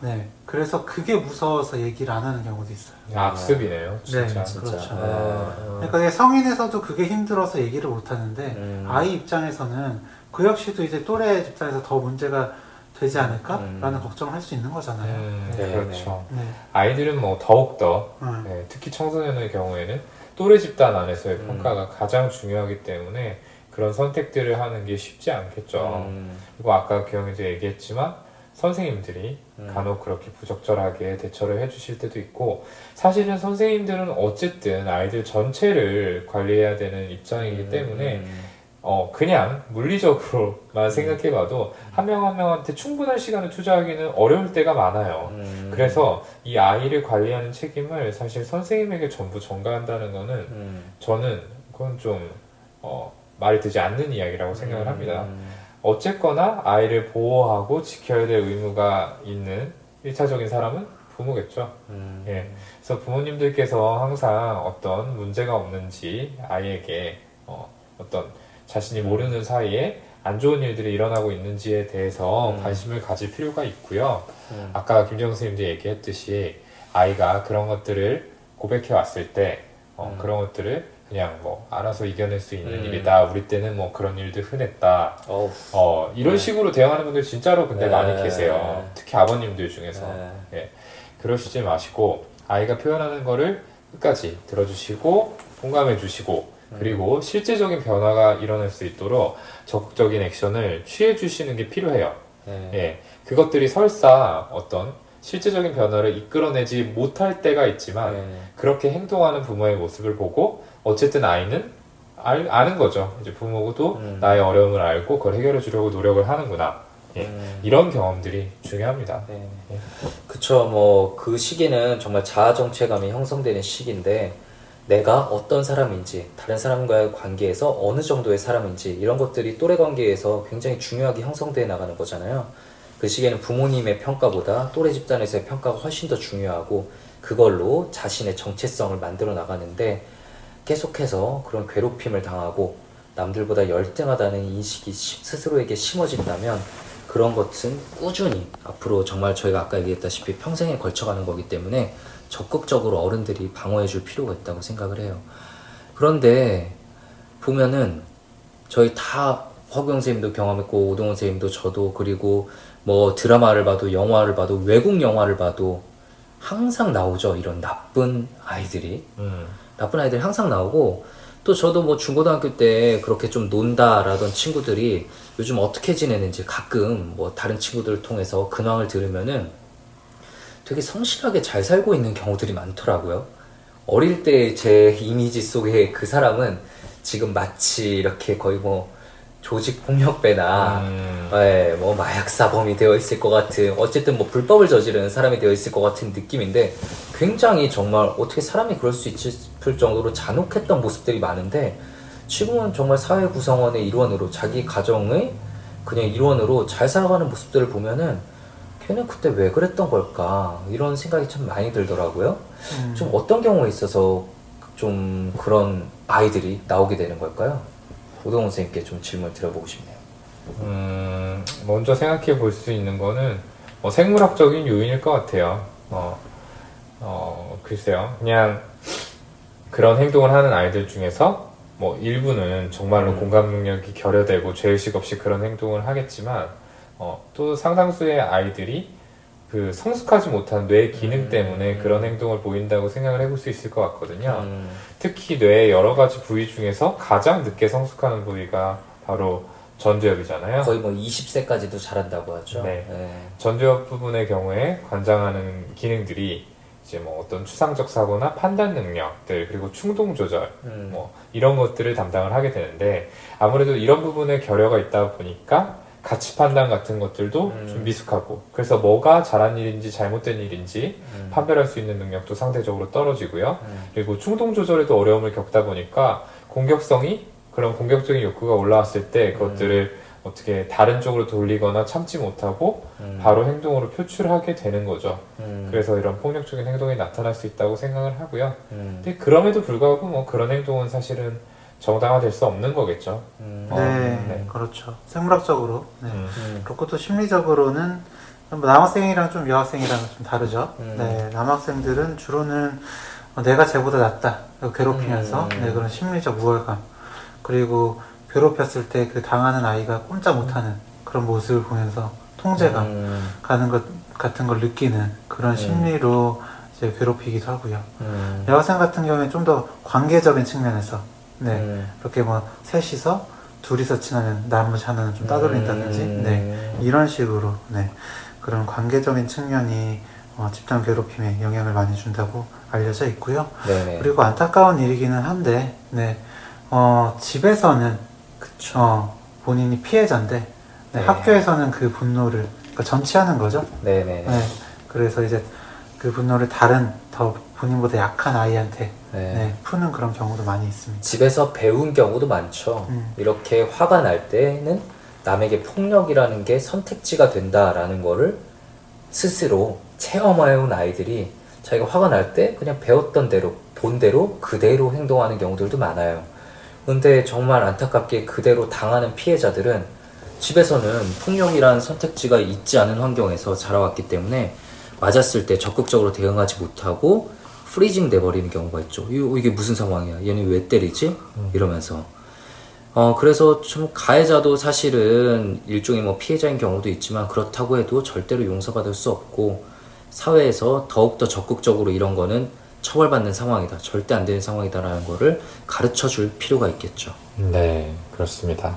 네, 그래서 그게 무서워서 얘기를 안 하는 경우도 있어요. 악습이네요, 진짜. 네, 진짜. 그렇죠. 네. 그러니까 성인에서도 그게 힘들어서 얘기를 못 하는데 음. 아이 입장에서는 그 역시도 이제 또래 집단에서 더 문제가 되지 않을까라는 음. 걱정을 할 수 있는 거잖아요. 음, 네. 네. 그렇죠. 네. 아이들은 뭐 더욱더 음. 네, 특히 청소년의 경우에는 또래 집단 안에서의 음. 평가가 가장 중요하기 때문에 그런 선택들을 하는 게 쉽지 않겠죠. 음, 그리고 아까 기영이도 얘기했지만 선생님들이 음. 간혹 그렇게 부적절하게 대처를 해주실 때도 있고 사실은 선생님들은 어쨌든 아이들 전체를 관리해야 되는 입장이기 때문에 음, 어 그냥 물리적으로만 생각해봐도 한명한 명한테 충분한 시간을 투자하기는 어려울 때가 많아요. 음, 그래서 이 아이를 관리하는 책임을 사실 선생님에게 전부 전가한다는 거는 음, 저는 그건 좀 어, 말이 되지 않는 이야기라고 생각을 합니다. 음, 어쨌거나 아이를 보호하고 지켜야 될 의무가 있는 1차적인 사람은 부모겠죠. 음, 예. 그래서 부모님들께서 항상 어떤 문제가 없는지 아이에게 어, 어떤 자신이 모르는 사이에 안 좋은 일들이 일어나고 있는지에 대해서 음. 관심을 가질 필요가 있고요. 음. 아까 김정 선생님도 얘기했듯이 아이가 그런 것들을 고백해 왔을 때 어, 음. 그런 것들을 그냥 뭐 알아서 이겨낼 수 있는 음. 일이다. 우리 때는 뭐 그런 일들 흔했다. 어, 이런 네. 식으로 대응하는 분들 진짜로 근데 네. 많이 계세요. 특히 아버님들 중에서. 네. 그러시지 마시고 아이가 표현하는 거를 끝까지 들어주시고 공감해 주시고 그리고 실제적인 변화가 일어날 수 있도록 적극적인 액션을 취해 주시는 게 필요해요. 네. 예. 그것들이 설사 어떤 실제적인 변화를 이끌어내지 못할 때가 있지만 네. 그렇게 행동하는 부모의 모습을 보고 어쨌든 아이는 알, 아는 거죠. 이제 부모도 음. 나의 어려움을 알고 그걸 해결해 주려고 노력을 하는구나. 예. 음. 이런 경험들이 중요합니다. 네. 예. 그쵸, 뭐, 그 시기는 정말 자아 정체감이 형성되는 시기인데, 내가 어떤 사람인지, 다른 사람과의 관계에서 어느 정도의 사람인지, 이런 것들이 또래 관계에서 굉장히 중요하게 형성되어 나가는 거잖아요. 그 시기에는 부모님의 평가보다 또래 집단에서의 평가가 훨씬 더 중요하고, 그걸로 자신의 정체성을 만들어 나가는데, 계속해서 그런 괴롭힘을 당하고, 남들보다 열등하다는 인식이 시- 스스로에게 심어진다면, 그런 것은 꾸준히 앞으로 정말 저희가 아까 얘기했다시피 평생에 걸쳐가는 거기 때문에 적극적으로 어른들이 방어해 줄 필요가 있다고 생각을 해요. 그런데 보면은 저희 다 허경 선생님도 경험했고 오동원 선생님도 저도 그리고 뭐 드라마를 봐도 영화를 봐도 외국 영화를 봐도 항상 나오죠 이런 나쁜 아이들이 음. 나쁜 아이들이 항상 나오고 또 저도 뭐 중고등학교 때 그렇게 좀 논다라던 친구들이 요즘 어떻게 지내는지 가끔 뭐 다른 친구들을 통해서 근황을 들으면은 되게 성실하게 잘 살고 있는 경우들이 많더라고요. 어릴 때 제 이미지 속에 그 사람은 지금 마치 이렇게 거의 뭐 조직 폭력배나 음. 네, 뭐 마약 사범이 되어 있을 것 같은 어쨌든 뭐 불법을 저지르는 사람이 되어 있을 것 같은 느낌인데 굉장히 정말 어떻게 사람이 그럴 수 있을 정도로 잔혹했던 모습들이 많은데 지금은 정말 사회 구성원의 일원으로 자기 가정의 그냥 일원으로 잘 살아가는 모습들을 보면은 걔는 그때 왜 그랬던 걸까 이런 생각이 참 많이 들더라고요. 음. 좀 어떤 경우에 있어서 좀 그런 아이들이 나오게 되는 걸까요? 오동훈 선생님께 좀 질문을 드려보고 싶네요. 음, 먼저 생각해 볼 수 있는 거는 뭐 생물학적인 요인일 것 같아요. 어, 어, 글쎄요. 그냥 그런 행동을 하는 아이들 중에서 뭐 일부는 정말로 음. 공감 능력이 결여되고 죄의식 없이 그런 행동을 하겠지만 어, 또 상당수의 아이들이 그 성숙하지 못한 뇌 기능 음. 때문에 그런 행동을 보인다고 생각을 해볼 수 있을 것 같거든요. 음, 특히 뇌의 여러 가지 부위 중에서 가장 늦게 성숙하는 부위가 바로 전두엽이잖아요. 거의 뭐 20세까지도 자란다고 하죠. 네. 전두엽 부분의 경우에 관장하는 기능들이 이제 뭐 어떤 추상적 사고나 판단 능력들 그리고 충동 조절 음, 뭐 이런 것들을 담당을 하게 되는데 아무래도 이런 부분에 결여가 있다 보니까 가치 판단 같은 것들도 음. 좀 미숙하고 그래서 뭐가 잘한 일인지 잘못된 일인지 음, 판별할 수 있는 능력도 상대적으로 떨어지고요. 음, 그리고 충동 조절에도 어려움을 겪다 보니까 공격성이 그런 공격적인 욕구가 올라왔을 때 그것들을 어떻게 다른 쪽으로 돌리거나 참지 못하고 음, 바로 행동으로 표출하게 되는 거죠. 음, 그래서 이런 폭력적인 행동이 나타날 수 있다고 생각을 하고요. 음, 근데 그럼에도 불구하고 뭐 그런 행동은 사실은 정당화될 수 없는 거겠죠. 음, 네, 네. 그렇죠. 생물학적으로. 네. 음. 음, 그렇고 또 심리적으로는 뭐 남학생이랑 좀 여학생이랑 좀 다르죠. 음. 네, 남학생들은 주로는 어, 내가 쟤보다 낫다. 괴롭히면서 음. 네, 그런 심리적 우월감. 그리고 괴롭혔을 때 그 당하는 아이가 꼼짝 못하는 그런 모습을 보면서 통제감 음, 가는 것 같은 걸 느끼는 그런 음. 심리로 이제 괴롭히기도 하고요. 음, 여학생 같은 경우에 좀 더 관계적인 측면에서 네, 음, 이렇게 뭐 셋이서 둘이서 친하면 나머지 하나는 좀 따돌린다든지 음, 네 이런 식으로 네 그런 관계적인 측면이 어, 집단 괴롭힘에 영향을 많이 준다고 알려져 있고요. 네네. 그리고 안타까운 일이기는 한데 네 어, 집에서는 그쵸. 어, 본인이 피해자인데 네, 네. 학교에서는 그 분노를 그러니까 전치하는 거죠. 네네. 네 그래서 이제 그 분노를 다른 더 본인보다 약한 아이한테 네. 네, 푸는 그런 경우도 많이 있습니다. 집에서 배운 경우도 많죠. 음. 이렇게 화가 날 때는 남에게 폭력이라는 게 선택지가 된다라는 거를 스스로 체험해온 아이들이 자기가 화가 날 때 그냥 배웠던 대로, 본 대로 그대로 행동하는 경우들도 많아요. 근데 정말 안타깝게 그대로 당하는 피해자들은 집에서는 폭력이란 선택지가 있지 않은 환경에서 자라왔기 때문에 맞았을 때 적극적으로 대응하지 못하고 프리징 돼버리는 경우가 있죠. 이게 무슨 상황이야? 얘는 왜 때리지? 이러면서. 어, 그래서 좀 가해자도 사실은 일종의 뭐 피해자인 경우도 있지만 그렇다고 해도 절대로 용서받을 수 없고 사회에서 더욱더 적극적으로 이런 거는 처벌받는 상황이다. 절대 안 되는 상황이다라는 거를 가르쳐 줄 필요가 있겠죠. 네, 그렇습니다.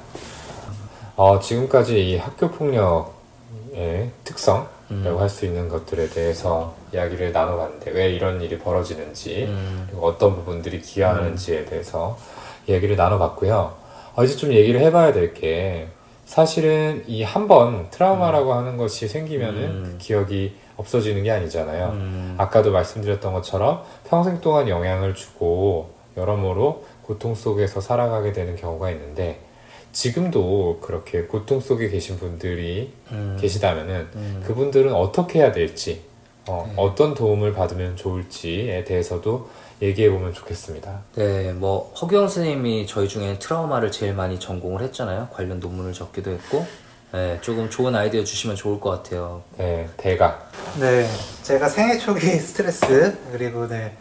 어, 지금까지 이 학교 폭력의 특성이 라고 할 수 있는 것들에 대해서 이야기를 나눠봤는데 왜 이런 일이 벌어지는지 음. 그리고 어떤 부분들이 기여하는지에 대해서 이야기를 나눠봤고요. 어, 이제 좀 얘기를 해봐야 될 게 사실은 이 한 번 트라우마라고 하는 것이 생기면은 음. 그 기억이 없어지는 게 아니잖아요. 음. 아까도 말씀드렸던 것처럼 평생 동안 영향을 주고 여러모로 고통 속에서 살아가게 되는 경우가 있는데 지금도 그렇게 고통 속에 계신 분들이 음. 계시다면은 음. 그분들은 어떻게 해야 될지 어, 네. 어떤 도움을 받으면 좋을지에 대해서도 얘기해 보면 좋겠습니다. 네, 뭐 허경 선생님이 저희 중에 트라우마를 제일 많이 전공을 했잖아요. 관련 논문을 적기도 했고, 네, 조금 좋은 아이디어 주시면 좋을 것 같아요. 네, 대가. 네, 제가 생애 초기 스트레스 그리고 네,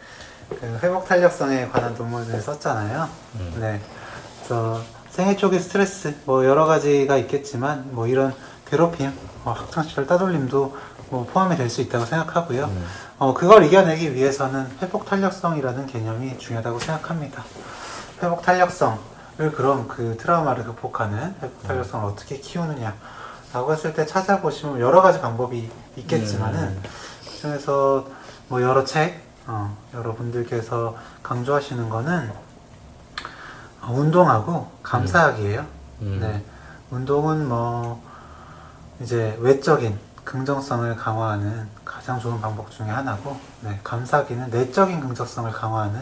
그 회복 탄력성에 관한 논문을 썼잖아요. 음. 네, 그래서 생애 초기 스트레스 뭐 여러 가지가 있겠지만 뭐 이런 괴롭힘, 뭐 학창 시절 따돌림도 뭐 포함이 될 수 있다고 생각하고요. 음. 어, 그걸 이겨내기 위해서는 회복 탄력성이라는 개념이 중요하다고 생각합니다. 회복 탄력성을 그럼 그 트라우마를 극복하는 회복 탄력성을 어떻게 키우느냐 라고 했을 때 찾아보시면 여러 가지 방법이 있겠지만은 음. 그중에서 뭐 여러 책, 어, 여러분들께서 강조하시는 거는 어, 운동하고 감사하기예요. 음. 네, 운동은 뭐 이제 외적인 긍정성을 강화하는 가장 좋은 방법 중에 하나고, 네, 감사하기는 내적인 긍정성을 강화하는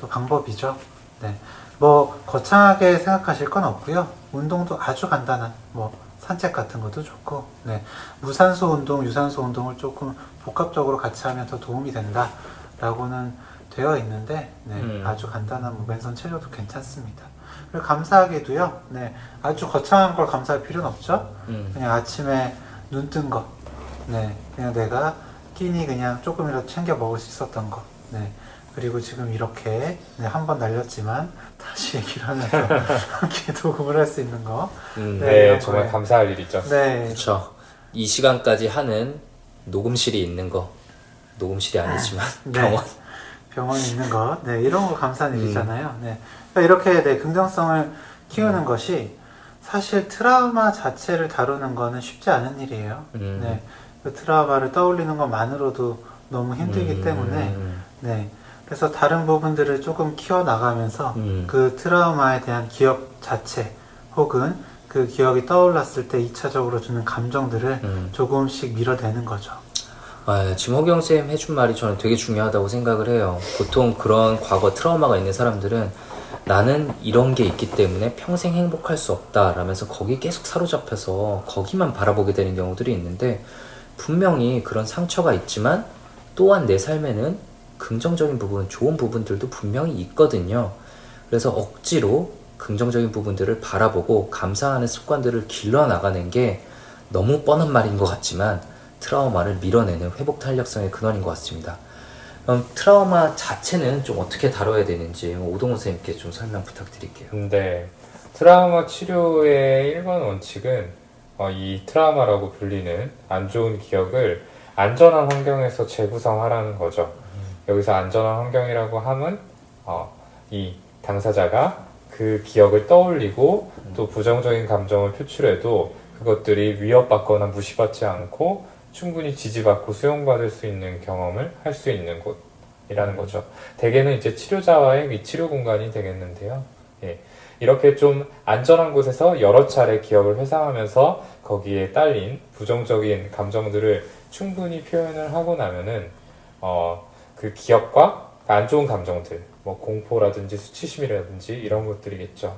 또 방법이죠. 네, 뭐 거창하게 생각하실 건 없고요. 운동도 아주 간단한 뭐 산책 같은 것도 좋고, 네, 무산소 운동, 유산소 운동을 조금 복합적으로 같이 하면 더 도움이 된다라고는 되어 있는데, 네, 음. 아주 간단한 뭐 맨손 체조도 괜찮습니다. 그리고 감사하게도요, 네, 아주 거창한 걸 감사할 필요는 없죠. 음. 그냥 아침에 눈 뜬 거, 네, 그냥 내가 끼니 그냥 조금이라도 챙겨 먹을 수 있었던 거, 네, 그리고 지금 이렇게 네, 한번 날렸지만 다시 얘기를 하면서 이렇게 녹음을 할 수 있는 거, 음. 네, 네, 정말 거에- 감사할 일이죠. 네, 그렇죠. 이 시간까지 하는 녹음실이 있는 거, 녹음실이 아니지만 네. 병원. 병원에 있는 거, 네, 이런 거 감사한 음. 일이잖아요. 네, 그러니까 이렇게 네, 긍정성을 키우는 것이 사실 트라우마 자체를 다루는 거는 쉽지 않은 일이에요. 음. 네, 그 트라우마를 떠올리는 것만으로도 너무 힘들기 음. 때문에, 네, 그래서 다른 부분들을 조금 키워 나가면서 음. 그 트라우마에 대한 기억 자체 혹은 그 기억이 떠올랐을 때 2차적으로 주는 감정들을 음. 조금씩 밀어내는 거죠. 아, 허경 쌤 해준 말이 저는 되게 중요하다고 생각을 해요. 보통 그런 과거 트라우마가 있는 사람들은 나는 이런 게 있기 때문에 평생 행복할 수 없다 라면서 거기 계속 사로잡혀서 거기만 바라보게 되는 경우들이 있는데 분명히 그런 상처가 있지만 또한 내 삶에는 긍정적인 부분, 좋은 부분들도 분명히 있거든요. 그래서 억지로 긍정적인 부분들을 바라보고 감사하는 습관들을 길러 나가는 게 너무 뻔한 말인 것 같지만 트라우마를 밀어내는 회복 탄력성의 근원인 것 같습니다. 그럼 트라우마 자체는 좀 어떻게 다뤄야 되는지 오동훈 선생님께 좀 설명 부탁드릴게요. 근데 트라우마 치료의 일반 원칙은 어, 이 트라우마라고 불리는 안 좋은 기억을 안전한 환경에서 재구성하라는 거죠. 여기서 안전한 환경이라고 함은 어, 이 당사자가 그 기억을 떠올리고 또 부정적인 감정을 표출해도 그것들이 위협받거나 무시받지 않고 충분히 지지받고 수용받을 수 있는 경험을 할 수 있는 곳이라는 거죠. 대개는 이제 치료자와의 이 치료 공간이 되겠는데요. 예. 이렇게 좀 안전한 곳에서 여러 차례 기억을 회상하면서 거기에 딸린 부정적인 감정들을 충분히 표현을 하고 나면은 어, 그 기억과 안 좋은 감정들, 뭐 공포라든지 수치심이라든지 이런 것들이겠죠.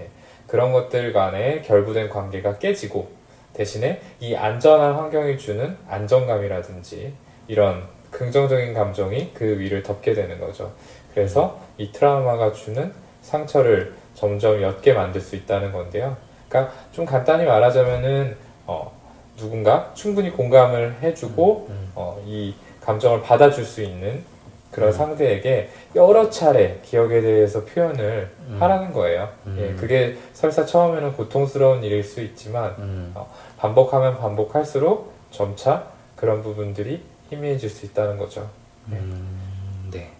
예. 그런 것들 간의 결부된 관계가 깨지고 대신에 이 안전한 환경이 주는 안정감이라든지 이런 긍정적인 감정이 그 위를 덮게 되는 거죠. 그래서 이 트라우마가 주는 상처를 점점 옅게 만들 수 있다는 건데요. 그러니까 좀 간단히 말하자면은 어, 누군가 충분히 공감을 해주고 음. 어, 이 감정을 받아줄 수 있는 그런 상대에게 여러 차례 기억에 대해서 표현을 음. 하라는 거예요. 음. 예, 그게 설사 처음에는 고통스러운 일일 수 있지만 음. 반복하면 반복할수록 점차 그런 부분들이 희미해질 수 있다는 거죠. 음, 네.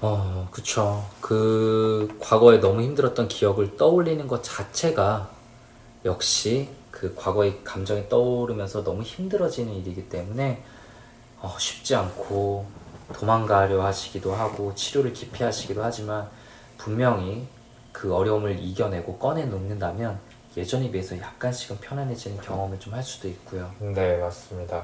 어, 그쵸. 그, 과거에 너무 힘들었던 기억을 떠올리는 것 자체가 역시 그 과거의 감정이 떠오르면서 너무 힘들어지는 일이기 때문에 어, 쉽지 않고 도망가려 하시기도 하고 치료를 기피하시기도 하지만 분명히 그 어려움을 이겨내고 꺼내놓는다면 예전에 비해서 약간씩은 편안해지는 경험을 좀 할 수도 있고요. 네, 맞습니다.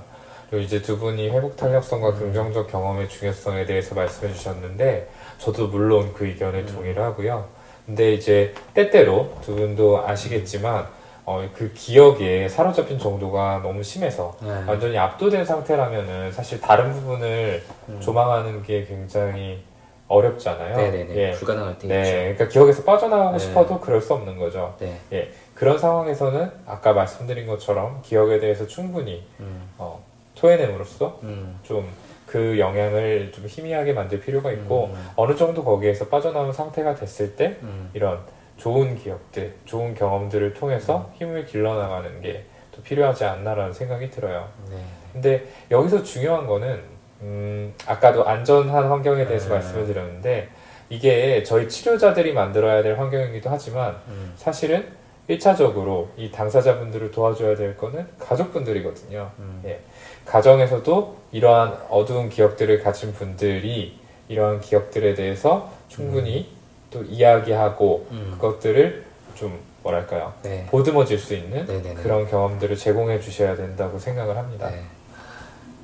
그리고 이제 두 분이 회복 탄력성과 긍정적 경험의 중요성에 대해서 말씀해 주셨는데, 저도 물론 그 의견에 동의를 하고요. 근데 이제 때때로 두 분도 아시겠지만, 어, 그 기억에 사로잡힌 정도가 너무 심해서 네. 완전히 압도된 상태라면은 사실 다른 부분을 음. 조망하는 게 굉장히 어렵잖아요. 네네네. 예. 불가능할 때 네, 있죠. 그러니까 기억에서 빠져나가고 네. 싶어도 그럴 수 없는 거죠. 네. 예, 그런 상황에서는 아까 말씀드린 것처럼 기억에 대해서 충분히 음, 어, 토해냄으로써 음, 좀그 영향을 좀 희미하게 만들 필요가 있고 음. 어느 정도 거기에서 빠져나온 상태가 됐을 때 음. 이런 좋은 기억들, 좋은 경험들을 통해서 힘을 길러나가는 게 또 필요하지 않나라는 생각이 들어요. 네. 근데 여기서 중요한 거는 음, 아까도 안전한 환경에 대해서 네. 말씀을 드렸는데 이게 저희 치료자들이 만들어야 될 환경이기도 하지만 음, 사실은 1차적으로 이 당사자분들을 도와줘야 될 거는 가족분들이거든요. 음. 예. 가정에서도 이러한 어두운 기억들을 가진 분들이 이러한 기억들에 대해서 충분히 또 이야기하고 음. 그것들을 좀 뭐랄까요 네. 보듬어질 수 있는 네네네. 그런 경험들을 제공해 주셔야 된다고 생각을 합니다. 네.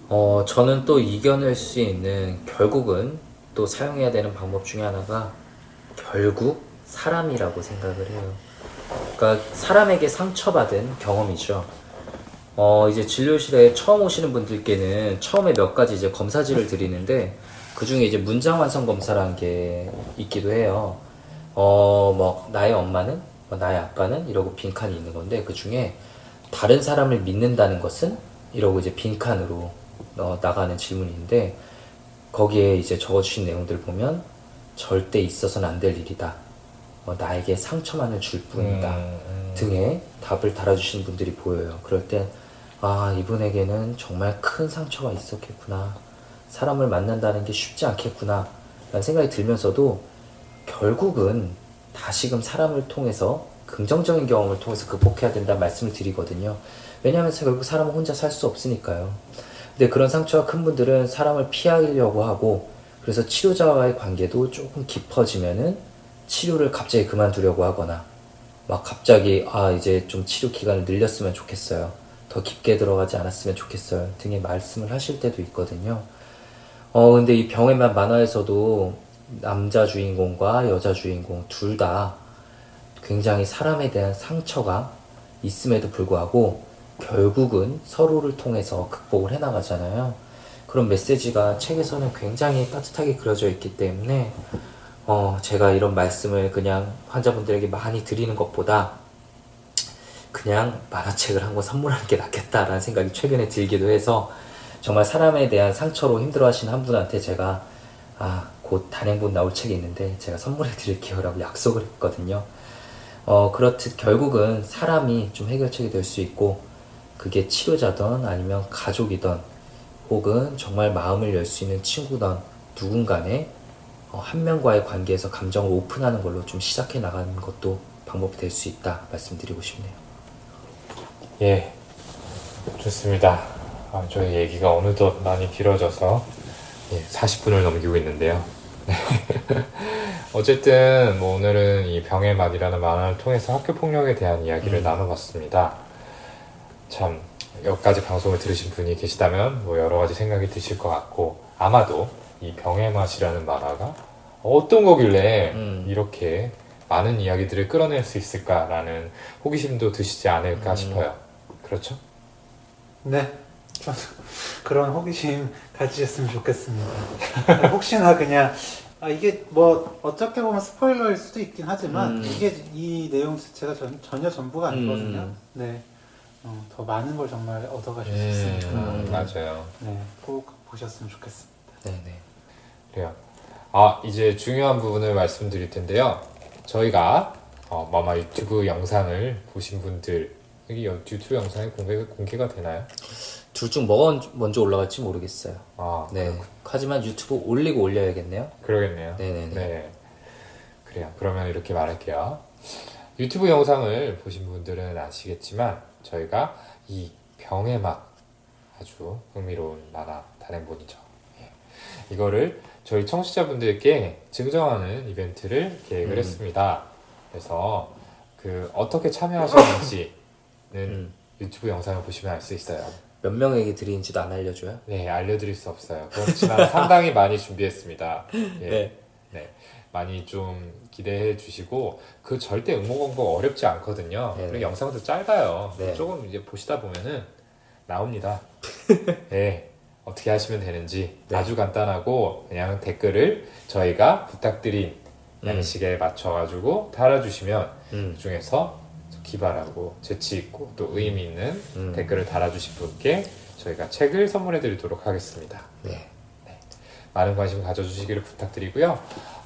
어, 저는 또 이겨낼 수 있는 결국은 또 사용해야 되는 방법 중에 하나가 결국 사람이라고 생각을 해요. 그러니까 사람에게 상처받은 경험이죠. 어, 이제 진료실에 처음 오시는 분들께는 처음에 몇 가지 이제 검사지를 드리는데 그 중에 이제 문장 완성 검사라는 게 있기도 해요. 어, 뭐, 나의 엄마는, 뭐 나의 아빠는 이러고 빈칸이 있는 건데 그 중에 다른 사람을 믿는다는 것은 이러고 이제 빈칸으로 어, 나가는 질문인데 거기에 이제 적어주신 내용들 보면 절대 있어서는 안 될 일이다. 어, 나에게 상처만을 줄 뿐이다. 음, 음. 등에 답을 달아주시는 분들이 보여요. 그럴 때, 아, 이분에게는 정말 큰 상처가 있었겠구나. 사람을 만난다는 게 쉽지 않겠구나. 라는 생각이 들면서도 결국은 다시금 사람을 통해서 긍정적인 경험을 통해서 극복해야 된다는 말씀을 드리거든요. 왜냐하면 결국 사람은 혼자 살 수 없으니까요. 근데 그런 상처가 큰 분들은 사람을 피하려고 하고 그래서 치료자와의 관계도 조금 깊어지면은 치료를 갑자기 그만두려고 하거나 막 갑자기 아 이제 좀 치료 기간을 늘렸으면 좋겠어요. 더 깊게 들어가지 않았으면 좋겠어요. 등의 말씀을 하실 때도 있거든요. 어 근데 이 병에만 만화에서도 남자 주인공과 여자 주인공 둘 다 굉장히 사람에 대한 상처가 있음에도 불구하고 결국은 서로를 통해서 극복을 해나가잖아요. 그런 메시지가 책에서는 굉장히 따뜻하게 그려져 있기 때문에 어, 제가 이런 말씀을 그냥 환자분들에게 많이 드리는 것보다 그냥 만화책을 한 권 선물하는 게 낫겠다라는 생각이 최근에 들기도 해서 정말 사람에 대한 상처로 힘들어 하시는 한 분한테 제가 아, 곧 단행본 나올 책이 있는데 제가 선물해 드릴게요라고 약속을 했거든요. 어, 그렇듯 결국은 사람이 좀 해결책이 될 수 있고 그게 치료자든 아니면 가족이든 혹은 정말 마음을 열 수 있는 친구든 누군가의 어, 한 명과의 관계에서 감정을 오픈하는 걸로 좀 시작해 나가는 것도 방법이 될 수 있다 말씀드리고 싶네요. 예, 좋습니다. 아, 저희 얘기가 어느덧 많이 길어져서 예, 40분을 넘기고 있는데요. 어쨌든 뭐 오늘은 이 병의 맛이라는 만화를 통해서 학교 폭력에 대한 이야기를 음. 나눠봤습니다. 참 여기까지 방송을 들으신 분이 계시다면 뭐 여러 가지 생각이 드실 것 같고 아마도 이 병의 맛이라는 만화가 어떤 거길래 음. 이렇게 많은 이야기들을 끌어낼 수 있을까라는 호기심도 드시지 않을까 음. 싶어요. 그렇죠? 네. 저는 그런 호기심 가지셨으면 좋겠습니다. 혹시나 그냥 아 이게 뭐 어떻게 보면 스포일러일 수도 있긴 하지만 음. 이게 이 내용 자체가 전, 전혀 전부가 아니거든요. 음. 네, 어, 더 많은 걸 정말 얻어가실 수 음, 있으니까 맞아요. 네, 꼭 보셨으면 좋겠습니다. 네네. 그래요. 아, 이제 중요한 부분을 말씀드릴 텐데요. 저희가 어, 마마 유튜브 영상을 보신 분들 여기 여- 유튜브 영상이 공개, 공개가 되나요? 둘 중 뭐가 먼저 올라갈지 모르겠어요. 아, 네. 하지만 유튜브 올리고 올려야겠네요. 그러겠네요. 네네네. 네. 그래요. 그러면 이렇게 말할게요. 유튜브 영상을 보신 분들은 아시겠지만 저희가 이 병의 맛 아주 흥미로운 만화 단행본이죠. 예. 이거를 저희 청취자분들께 증정하는 이벤트를 계획을 음. 했습니다. 그래서 그 어떻게 참여하셨는지는 음. 유튜브 영상을 보시면 알 수 있어요. 몇 명에게 드리는지도 안 알려줘요? 네, 알려드릴 수 없어요. 그렇지만 상당히 많이 준비했습니다. 예. 네. 네, 많이 좀 기대해 주시고 그 절대 응모 공부 어렵지 않거든요. 네, 그리고 네. 영상도 짧아요. 네. 조금 이제 보시다 보면은 나옵니다. 네, 어떻게 하시면 되는지 네. 아주 간단하고 그냥 댓글을 저희가 부탁드린 음. 양식에 맞춰가지고 달아주시면 음. 그 중에서 기발하고 재치 있고 또 의미 있는 음. 댓글을 달아주신 분께 저희가 책을 선물해 드리도록 하겠습니다. 네. 많은 관심 가져주시기를 부탁드리고요.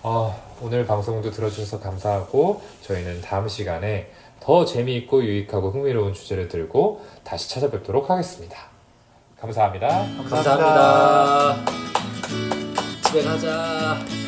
어, 오늘 방송도 들어주셔서 감사하고 저희는 다음 시간에 더 재미있고 유익하고 흥미로운 주제를 들고 다시 찾아뵙도록 하겠습니다. 감사합니다. 감사합니다. 집에 가자.